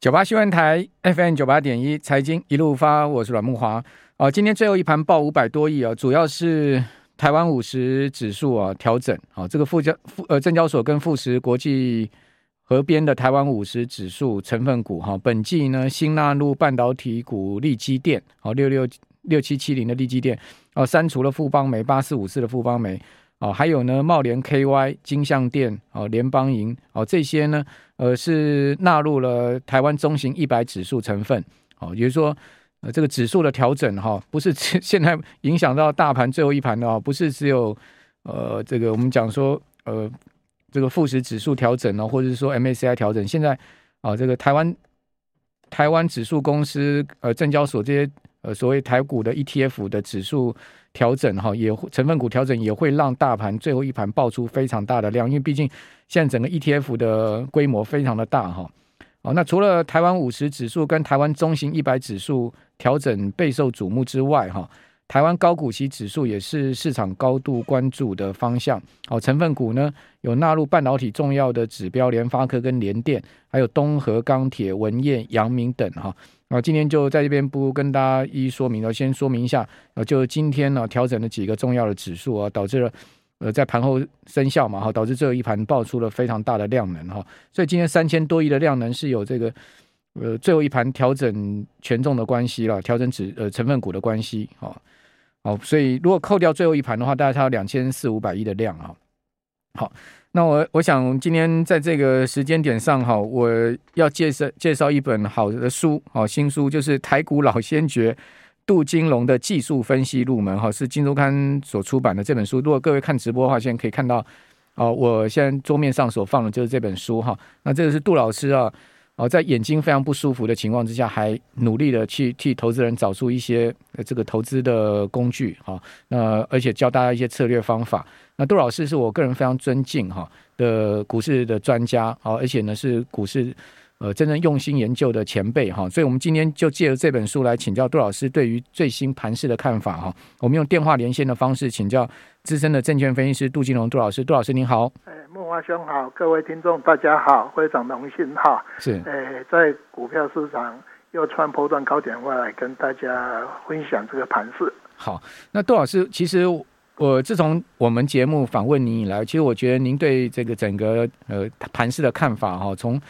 九八新闻台 FM 九八点一财经一路发，我是阮木华。哦，今天最后一盘报五百多亿啊，主要是台湾五十指数啊调整。好，这个富交富呃证交所跟富时国际合编的台湾五十指数成分股哈，本季呢新纳入半导体股利基电，好六六六七七零的利基电，哦删除了富邦媒八四五四的富邦媒。哦，还有呢，茂联 KY、金像电、哦，联邦银，哦，这些呢，呃，是纳入了台湾中型一百指数成分。哦，也就是说，呃，这个指数的调整哈、哦，不是 现在影响到大盘最后一盘的哦，不是只有呃，这个我们讲说呃，这个富时指数调整呢，或者是说 MACI 调整，现在啊、这个台湾台湾指数公司呃，证交所这些所谓台股的 ETF 的指数。调整哈，也成分股调整也会让大盘最后一盘爆出非常大的量，因为毕竟现在整个 ETF 的规模非常的大哈。哦，那除了台湾五十指数跟台湾中型一百指数调整备受瞩目之外哈，台湾高股息指数也是市场高度关注的方向。哦，成分股呢有纳入半导体重要的指标，联发科跟联电，还有东和钢铁、文曄、阳明等哈。啊，今天就在这边不跟大家一一说明了，先说明一下，呃，就今天呢调整了几个重要的指数啊，导致了呃在盘后生效嘛哈，导致这一盘爆出了非常大的量能哈，所以今天三千多亿的量能是有这个呃最后一盘调整权重的关系了，调整指呃成分股的关系哈，好，所以如果扣掉最后一盘的话，大概它有两千四五百亿的量啊，好。那我我想今天在这个时间点上哈，我要介绍介绍一本好的书，好新书，就是台股老先觉杜金龙的技术分析入门哈，是金周刊所出版的这本书。如果各位看直播的话，现在可以看到，哦，我现在桌面上所放的就是这本书哈。那这个是杜老师啊，哦，在眼睛非常不舒服的情况之下，还努力的去替投资人找出一些这个投资的工具哈。那而且教大家一些策略方法。那杜老师是我个人非常尊敬哈的股市的专家，好，而且呢是股市呃真正用心研究的前辈哈，所以我们今天就借着这本书来请教杜老师对于最新盘势的看法哈。我们用电话连线的方式请教资深的证券分析师杜金龙杜老师，杜老师您好。哎，慕驊兄好，各位听众大家好，非常荣幸哈。是。哎，在股票市场又穿破段高点，我来跟大家分享这个盘势。好，那杜老师其实。我自从我们节目访问您以来，其实我觉得您对这个整个呃盘势的看法哈，从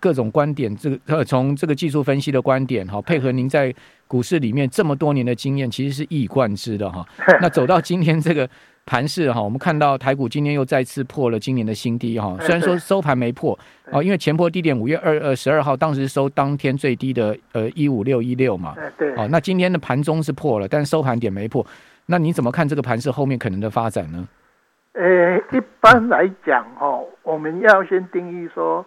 各种观点，这个 呃从这个技术分析的观点哈，配合您在股市里面这么多年的经验，其实是一以贯之的哈。那走到今天这个盘势哈，我们看到台股今天又再次破了今年的新低哈，虽然说收盘没破哦，因为前波低点五月二呃十二号当时收当天最低的呃一五六一六嘛，对，哦，那今天的盘中是破了，但收盘点没破。那你怎么看这个盘势后面可能的发展呢？呃，一般来讲哈，我们要先定义说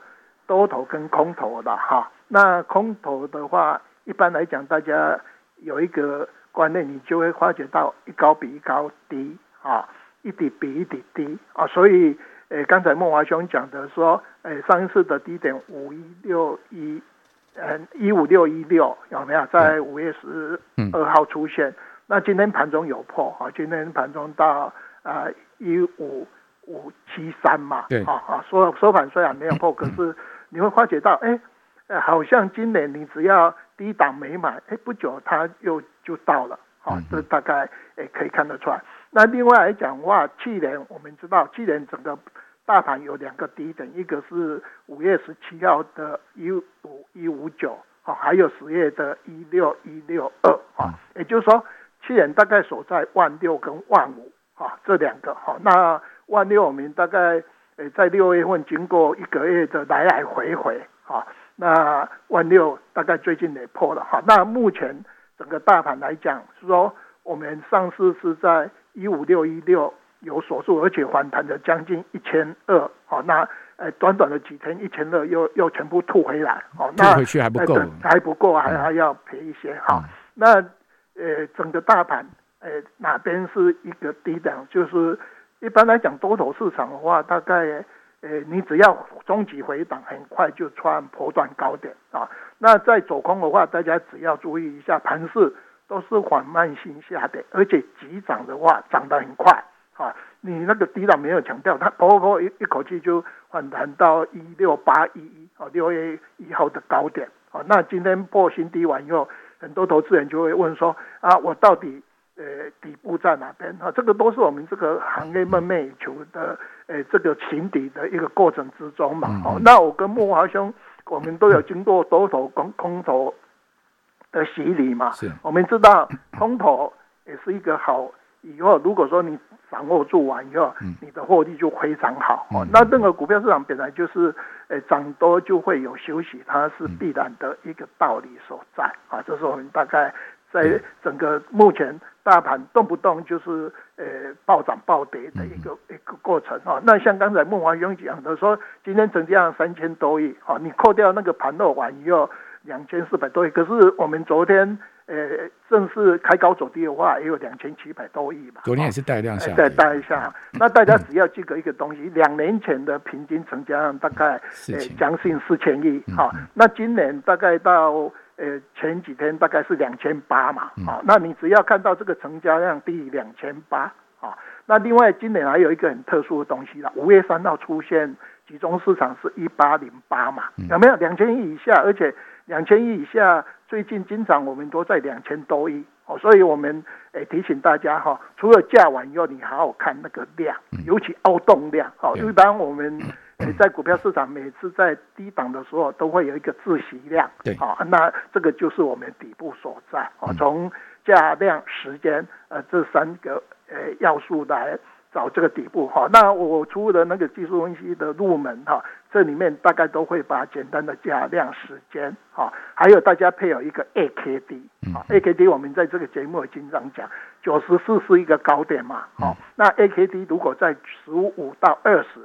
多头跟空头的哈。那空头的话，一般来讲，大家有一个观念，你就会发觉到一高比一高低啊，一底比一底低啊。所以，呃，刚才孟华兄讲的说，呃，上一次的低点五一六一，呃，一五六一六有没有在五月十二号出现？嗯那今天盘中有破啊，今天盘中到啊一五五七三嘛，对，啊啊收收盘虽然没有破，可是你会发觉到，哎，好像今年你只要低档没买，哎，不久它又就到了，啊，这大概哎可以看得出来。那另外来讲的话，去年我们知道，去年整个大盘有两个低点，一个是五月十七号的一五一五九，啊，还有十月的一六一六二，啊，也就是说。去年大概守在万六跟万五啊，这两个哈，那万六我们大概诶在六月份经过一个月的来来回回啊，那万六大概最近也破了哈，那目前整个大盘来讲是说我们上市是在一五六一六有所住，而且反弹了将近一千二好，那诶短短的几天一千二又又全部吐回来哦，那回去还不够，还不够，还还要赔一些哈，那。呃，整个大盘，呃，哪边是一个低档？就是一般来讲，多头市场的话，大概，呃，你只要中级回档，很快就创波段高点啊。那在走空的话，大家只要注意一下，盘势都是缓慢性下跌，而且急涨的话，涨得很快啊。你那个低档没有强调，它波波一一口气就反弹到一六八一一啊，六月一号的高点啊，那今天破新低完以后，很多投资人就会问说啊，我到底呃底部在哪边？啊，这个都是我们这个行业梦寐以求的，呃，这个寻底的一个过程之中嘛。哦、嗯，那我跟慕驊兄，我们都有经过多头空空头的洗礼嘛。是，我们知道空头也是一个好。以后如果说你掌握住完以后，你的获利就非常好。哦，那任何股票市场本来就是，呃，涨多就会有休息，它是必然的一个道理所在。啊，这是我们大概在整个目前大盘动不动就是呃暴涨暴跌的一个一个过程。哈，那像刚才孟华兄讲的说，今天成交量三千多亿，哈，你扣掉那个盘后完以后两千四百多亿，可是我们昨天。呃，正式开高走低的话，也有两千七百多亿吧。昨天也是带量下，再带一下。那大家只要记得一个东西，两、嗯、年前的平均成交量大概呃将近四千亿，好、嗯，那今年大概到呃前几天大概是两千八嘛，好、嗯，那你只要看到这个成交量低于两千八，啊，那另外今年还有一个很特殊的东西了，五月三号出现集中市场是一八零八嘛，有没有两千亿以下，而且。两千亿以下，最近经常我们都在两千多亿哦，所以我们诶提醒大家哈，除了价完以后，你好好看那个量，尤其凹洞量哦。一般我们在股票市场每次在低档的时候，都会有一个自息量，对，好，那这个就是我们底部所在。哦。从价量、时间呃这三个呃要素来。找这个底部。哈，那我出的那个技术分析的入门哈，这里面大概都会把简单的价量、时间哈，还有大家配有一个 AKD 啊，AKD 我们在这个节目也经常讲，九十四是一个高点嘛，好，那 AKD 如果在十五到二十，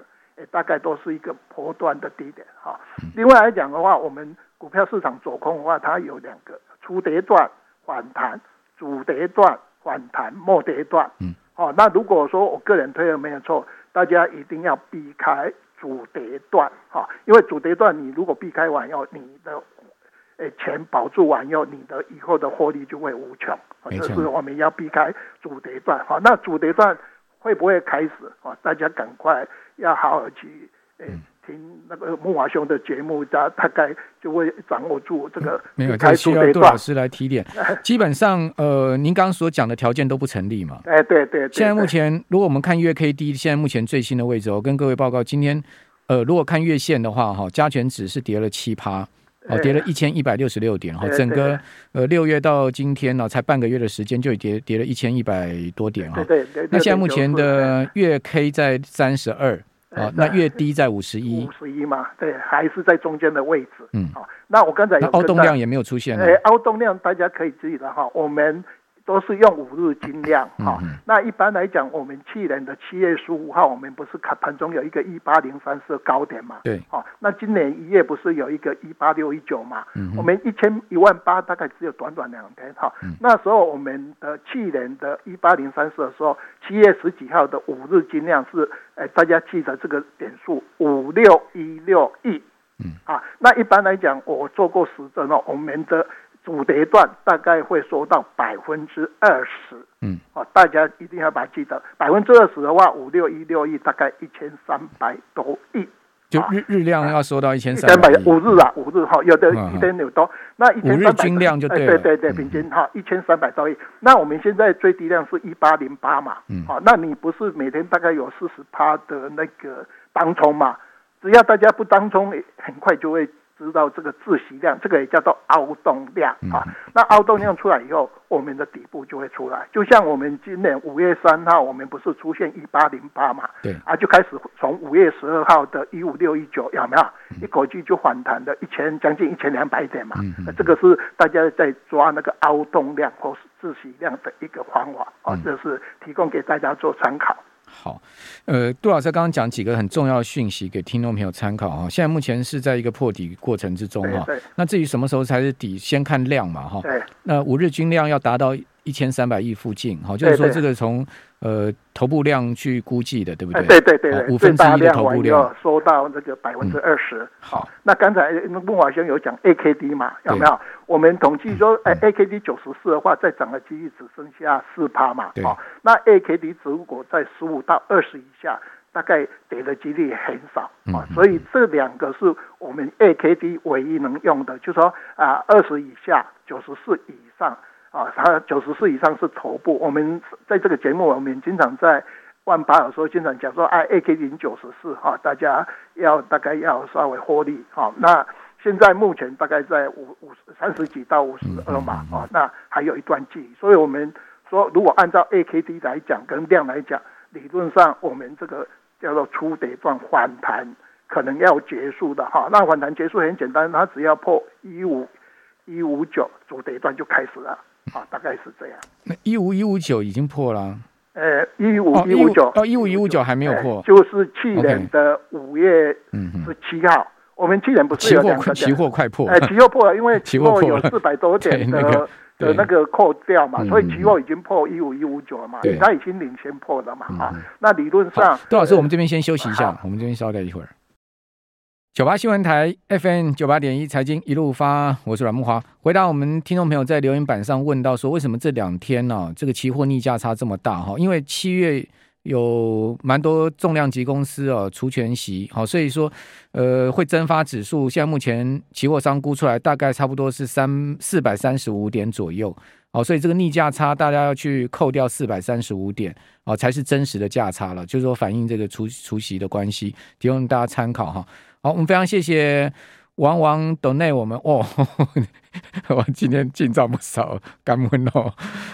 大概都是一个波段的低点哈。另外来讲的话，我们股票市场走空的话，它有两个初跌段反弹，主跌段反弹，末跌段。嗯。哦，那如果说我个人推的没有错，大家一定要避开主跌段，哈，因为主跌段你如果避开完以后，你的诶钱保住完以后，你的以后的获利就会无穷，这是我们要避开主跌段，哈，那主跌段会不会开始？啊，大家赶快要好好去诶。听那个木华兄的节目，大大概就会掌握住这个、嗯。没有，这需要杜老师来提点。基本上，呃，您刚刚所讲的条件都不成立嘛？哎，对对，对。现在目前，如果我们看月 K D，现在目前最新的位置，我跟各位报告，今天，呃，如果看月线的话，哈，加权指是跌了七趴，哦，跌了一千一百六十六点，哈，整个呃六月到今天呢，才半个月的时间，就跌跌了一千一百多点，哈。对对。那现在目前的月 K 在三十二。啊、哦，那月低在五十一，五十一嘛，对，还是在中间的位置。嗯，好、哦，那我刚才那凹动量也没有出现。哎，凹动量大家可以注意了哈，我们。都是用五日均量哈，那一般来讲，我们去年的七月十五号，我们不是看盘中有一个一八零三四高点嘛？对，好，那今年一月不是有一个一八六一九嘛？嗯，我们一千一万八大概只有短短两天哈，那时候我们的去年的一八零三四的时候，七月十几号的五日均量是，哎，大家记得这个点数五六一六亿，嗯，啊，那一般来讲，我做过实证哦，我们的。主跌段大概会收到百分之二十，嗯，哦，大家一定要把它记得，百分之二十的话，五六一六亿大概一千三百多亿，就日日量要收到一千三百五日啊，五日哈，有的一天有多，那一千三百均量就对，对对对，平均哈一千三百多亿，那我们现在最低量是一八零八嘛，嗯，好，那你不是每天大概有四十趴的那个当冲嘛？只要大家不当冲，很快就会。知道这个自息量，这个也叫做凹洞量啊。那凹洞量出来以后，我们的底部就会出来。就像我们今年五月三号，我们不是出现一八零八嘛？对啊，就开始从五月十二号的一五六一九有没有？一口气就反弹的一千将近一千两百点嘛。那这个是大家在抓那个凹洞量或是自息量的一个方法啊，这是提供给大家做参考。好，呃，杜老师刚刚讲几个很重要的讯息给听众朋友参考哈。现在目前是在一个破底过程之中哈。那至于什么时候才是底，先看量嘛哈。对。那五日均量要达到一千三百亿附近，好，就是说这个从。呃，头部量去估计的，对不对？对对对对，五分之一的头部量收到这个百分之二十。好，那刚才孟华兄有讲 AKD 嘛，有没有？我们统计说，哎，AKD 九十四的话，再涨的几率只剩下四趴嘛。好，那 AKD 如果在十五到二十以下，大概跌的几率很少啊。嗯、所以这两个是我们 AKD 唯一能用的，就是说啊，二十以下，九十四以上啊，它九十四以上是头部。我们在这个节目，我们经常在万八有时候经常讲说，哎，AKD 零九十四哈，大家要大概要稍微获利哈、啊。那现在目前大概在五五三十几到五十二嘛啊，那还有一段距离，所以我们说，如果按照 AKD 来讲跟量来讲，理论上我们这个叫做初跌段反弹可能要结束的哈。那反弹结束很简单，它只要破一五一五九，主跌段就开始了啊，大概是这样。那一五一五九已经破了。呃，一五一五九哦，一五一五九还没有破，就是去年的五月十七号。我们去年不是有两个期货快破？哎，期货破了，因为 期货有四百多点的 的那个扣掉嘛，所以期货已经破一五一五九了嘛，它已经领先破了嘛啊。那理论上，杜老师，我们这边先休息一下，我们这边稍待一会儿。九八新闻台 FM 九八点一财经一路发，我是阮木华。回答我们听众朋友在留言板上问到说，为什么这两天呢、啊，这个期货逆价差这么大？哈，因为七月有蛮多重量级公司哦、除权息，好，所以说呃会蒸发指数。现在目前期货商估出来大概差不多是三四百三十五点左右，好，所以这个逆价差大家要去扣掉四百三十五点，哦，才是真实的价差了，就是说反映这个除除息的关系，提供大家参考哈。好，我们非常谢谢王王等内我们哦，我今天进账不少，感恩哦。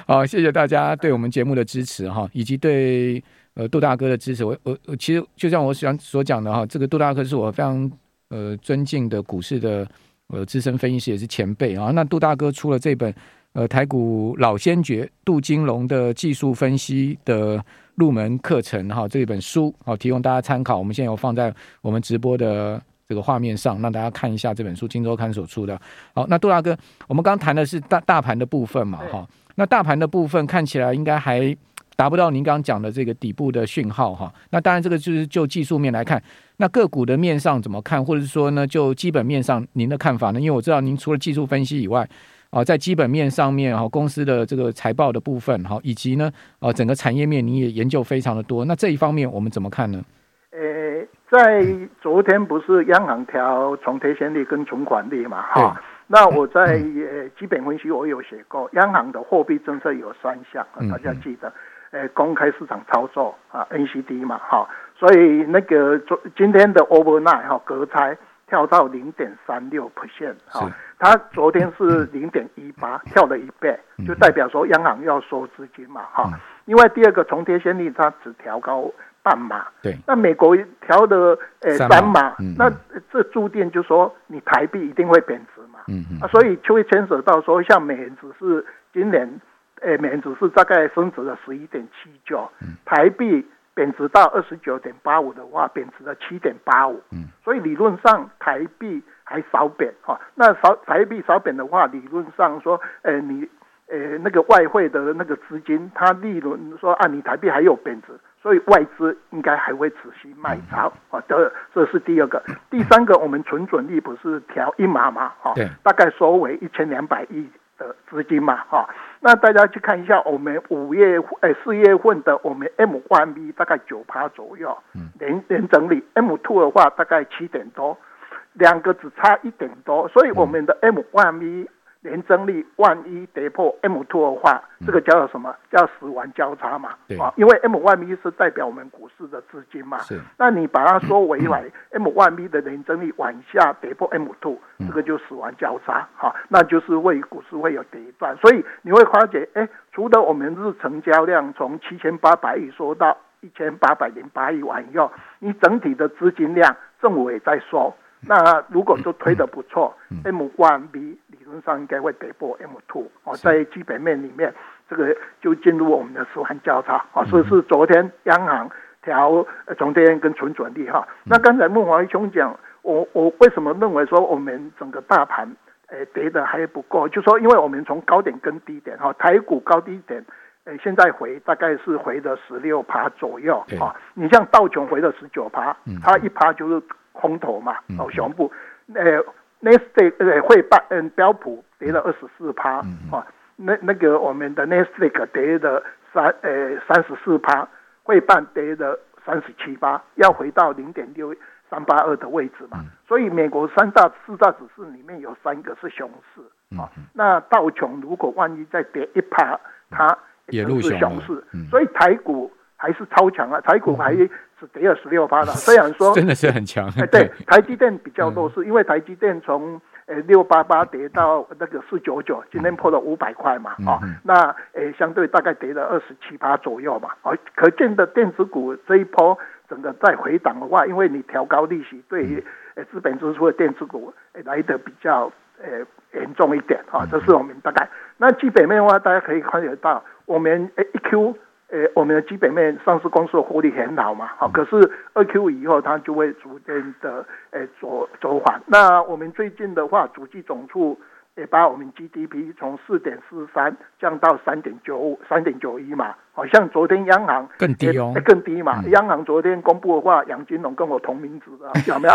好，谢谢大家对我们节目的支持哈，以及对呃杜大哥的支持。我我我其实就像我想所讲的哈，这个杜大哥是我非常呃尊敬的股市的呃资深分析师，也是前辈啊。那杜大哥出了这本呃台股老先觉杜金龙的技术分析的。入门课程哈，这一本书好，提供大家参考。我们现在有放在我们直播的这个画面上，让大家看一下这本书，金周刊所出的。好，那杜大哥，我们刚谈的是大大盘的部分嘛，哈。那大盘的部分看起来应该还达不到您刚刚讲的这个底部的讯号哈。那当然，这个就是就技术面来看，那个股的面上怎么看，或者是说呢，就基本面上您的看法呢？因为我知道您除了技术分析以外。啊，在基本面上面哈，公司的这个财报的部分哈，以及呢，啊，整个产业面你也研究非常的多。那这一方面我们怎么看呢？呃，在昨天不是央行调重贴现率跟存款率嘛？哈，那我在呃基本分析我有写过，央行的货币政策有三项，大家记得，呃，公开市场操作啊，NCD 嘛，哈，所以那个昨今天的 overnight 哈隔差。跳到零点三六 percent 啊，它昨天是零点一八，跳了一倍，就代表说央行要收资金嘛哈。另外第二个重贴先例它只调高半码，对，那美国调的呃三码，那这注定就说你台币一定会贬值嘛，嗯嗯，啊，所以就会牵扯到说像美元指数今年，呃美元指数大概升值了十一点七九，台币。贬值到二十九点八五的话，贬值了七点八五。嗯，所以理论上台币还少贬哈。那少台币少贬的话，理论上说，呃，你呃那个外汇的那个资金，它利润说啊，你台币还有贬值，所以外资应该还会持续卖超啊。这这是第二个，第三个，我们存准率不是调一码嘛？哈，对，大概收为一千两百亿。的资金嘛，哈，那大家去看一下，我们五月诶四月份的我们 M one B 大概九趴左右，嗯。连连整理。M two 的话大概七点多，两个只差一点多，所以我们的 M one B。年增率万一跌破 M two 的话，这个叫做什么？叫死亡交叉嘛。啊，因为 M one B 是代表我们股市的资金嘛。是。那你把它说为为 M one B 的年增率往下跌破 M two，这个就死亡交叉。哈，那就是为股市会有跌断。所以你会发觉，哎，除了我们日成交量从七千八百亿缩到一千八百零八亿完以后，你整体的资金量政府也在缩。那如果说推的不错，M one B。理论上应该会跌破 M two 哦，在基本面里面，这个就进入我们的死亡交叉啊，所以是昨天央行调重贴跟存准率哈。那刚才孟华兄讲，我我为什么认为说我们整个大盘诶跌的还不够？就说因为我们从高点跟低点哈，台股高低点诶现在回大概是回的十六趴左右啊。你像道琼回的十九趴，它一趴就是空头嘛，哦熊部诶。纳斯达克呃会办嗯标普跌了二十四趴啊，那那个我们的纳斯达克跌了三呃三十四趴，会办跌了三十七趴，要回到零点六三八二的位置嘛。所以美国三大四大指数里面有三个是熊市啊。那道琼如果万一再跌一趴，它也是熊市。所以台股还是超强啊，台股还是跌了十六趴的。虽然说真的是很强。哎，对，台积电比较弱势，因为台积电从呃，六八八跌到那个四九九，今天破了五百块嘛，啊、那呃、欸，相对大概跌了二十七趴左右嘛，啊、哦，可见的电子股这一波整个在回档的话，因为你调高利息，对于呃资本支出的电子股来的比较呃严重一点啊、哦，这是我们大概。那基本面的话，大家可以看得到，我们呃一 Q。呃，我们的基本面上市公司的获利很好嘛，好，可是二 Q 以后它就会逐渐的呃走走缓。那我们最近的话，主计总处。也把我们 GDP 从四点四三降到三点九五、三点九一嘛，好像昨天央行更低哦，更低嘛。央行昨天公布的话，杨金龙跟我同名字的，有没有？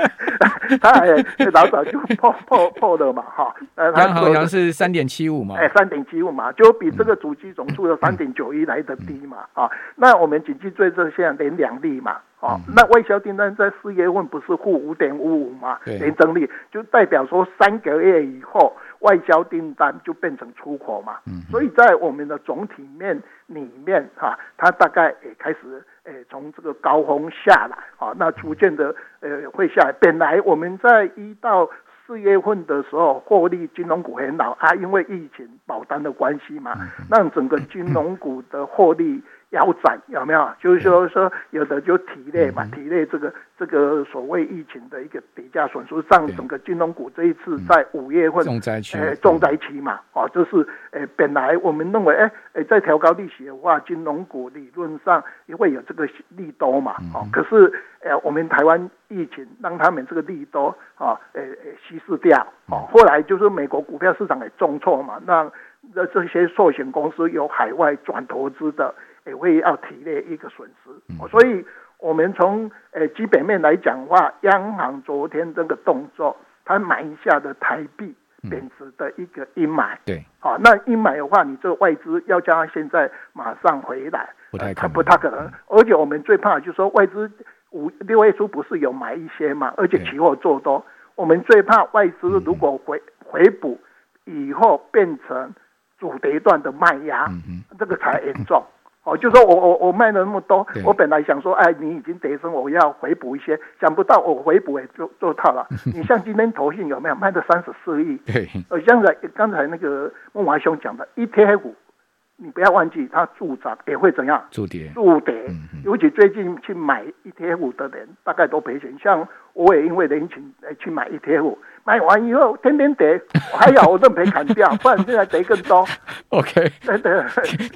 他还老早就破破破了嘛，哈。央行好像是三点七五嘛，哎，三点七五嘛，就比这个主机总数的三点九一来的低嘛，啊，那我们经济最这现在连两例嘛。啊，那外销订单在四月份不是负五点五五嘛，连增率就代表说三个月以后外交订单就变成出口嘛。嗯，所以在我们的总体面里面哈，它大概也开始诶从这个高峰下来，啊，那逐渐的呃会下来。本来我们在一到四月份的时候获利金融股很好啊，因为疫情保单的关系嘛，让整个金融股的获利。腰斩有没有？就是说说有的就体内嘛，体内这个这个所谓疫情的一个跌价损失，让整个金融股这一次在五月份重灾区，呃，重灾区嘛，哦，就是呃，本来我们认为，哎，哎，在调高利息的话，金融股理论上也会有这个利多嘛，哦，可是呃，我们台湾疫情让他们这个利多啊，呃，稀释掉，哦，后来就是美国股票市场也重挫嘛，让那这些寿险公司有海外转投资的。也会要体内一个损失，所以我们从呃基本面来讲的话，央行昨天这个动作，它买下的台币贬值的一个阴霾。对，好，那阴霾的话，你这个外资要叫它现在马上回来，不太可能，不太可能。而且我们最怕就是说外资五六月初不是有买一些嘛，而且期货做多，我们最怕外资如果回回补以后变成主跌段的卖压，这个才严重。哦，就说我我我卖了那么多，我本来想说，哎，你已经跌升，我要回补一些，想不到我回补也做做到了。你像今天投信有没有卖的三十四亿？对，呃，像才刚才那个孟华兄讲的 ETF，你不要忘记，它助涨也会怎样？助跌，助跌。尤其最近去买 ETF 的人，大概都赔钱。像我也因为人情去买 ETF。买完以后天天跌，还好我都赔砍掉，不然现在跌更多。OK，对对，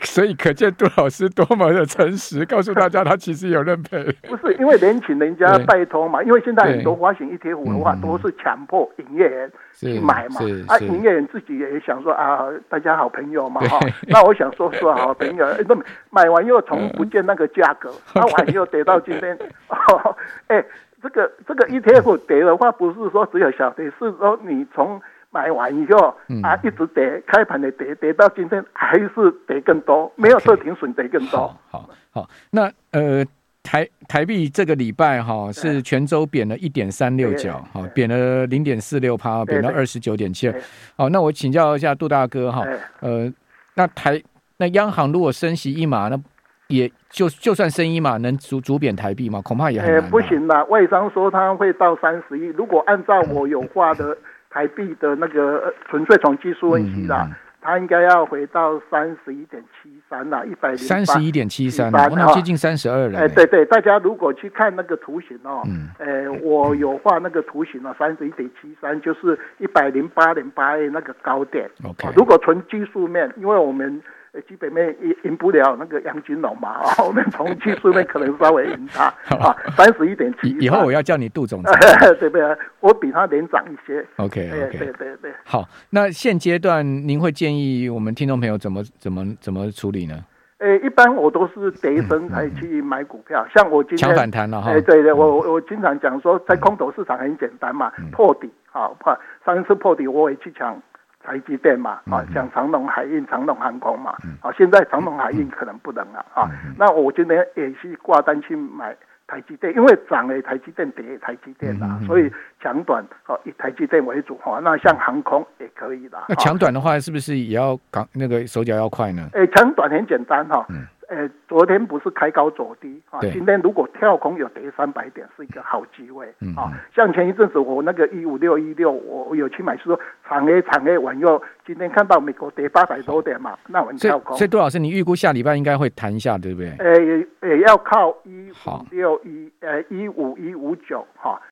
所以可见杜老师多么的诚实，告诉大家他其实有认赔。不是因为连请人家拜托嘛，因为现在很多发行 ETF 的话，都是强迫营业员去买嘛。啊，营业员自己也想说啊，大家好朋友嘛哈。那我想说说好朋友，那买完又从不见那个价格，买完又跌到今天，哎。这个这个 ETF 跌的话，不是说只有小跌，是说你从买完以后啊一直跌，开盘的跌，跌到今天还是跌更多，没有设停损跌更多。好，好，那呃台台币这个礼拜哈是全周贬了一点三六角，哈贬了零点四六趴，贬到二十九点七。二。好，那我请教一下杜大哥哈，呃，那台那央行如果升息一码，那也就就算升一嘛，能逐逐贬台币嘛？恐怕也很。不行啦，外商说他会到三十亿。如果按照我有画的台币的那个纯粹从技术分析啦，它、嗯、应该要回到三十一点七三啦，一百零三十一点七三，那接近三十二了。哎，对对，大家如果去看那个图形哦，嗯，呃，我有画那个图形哦，三十一点七三就是一百零八点八那个高点。OK，如果纯技术面，因为我们。基本面赢赢不了那个杨金龙嘛，我们从技术面可能稍微赢他 啊，三十一点七。以后我要叫你杜总裁，对不对？我比他年长一些。OK OK 对对对。好，那现阶段您会建议我们听众朋友怎么怎么怎么处理呢？诶，一般我都是跌升才去买股票，像我今天强反弹了哈。哎，对对，我我经常讲说，在空头市场很简单嘛，破底好，破上一次破底我也去抢。台积电嘛，啊，像长隆海运、长隆航空嘛，啊，现在长隆海运可能不能了啊。那我今天也是挂单去买台积电，因为涨了台积电跌台积电啦，所以强短哦以台积电为主哈。那像航空也可以啦。那强短的话，是不是也要赶那个手脚要快呢？诶，抢短很简单哈。呃，昨天不是开高走低啊？今天如果跳空有跌三百点，是一个好机会啊。像前一阵子我那个一五六一六，我有去买，是说长 A 长 A 完又今天看到美国跌八百多点嘛，那我们跳空。所以杜老师，你预估下礼拜应该会弹一下，对不对？呃，也要靠一五六一呃一五一五九哈，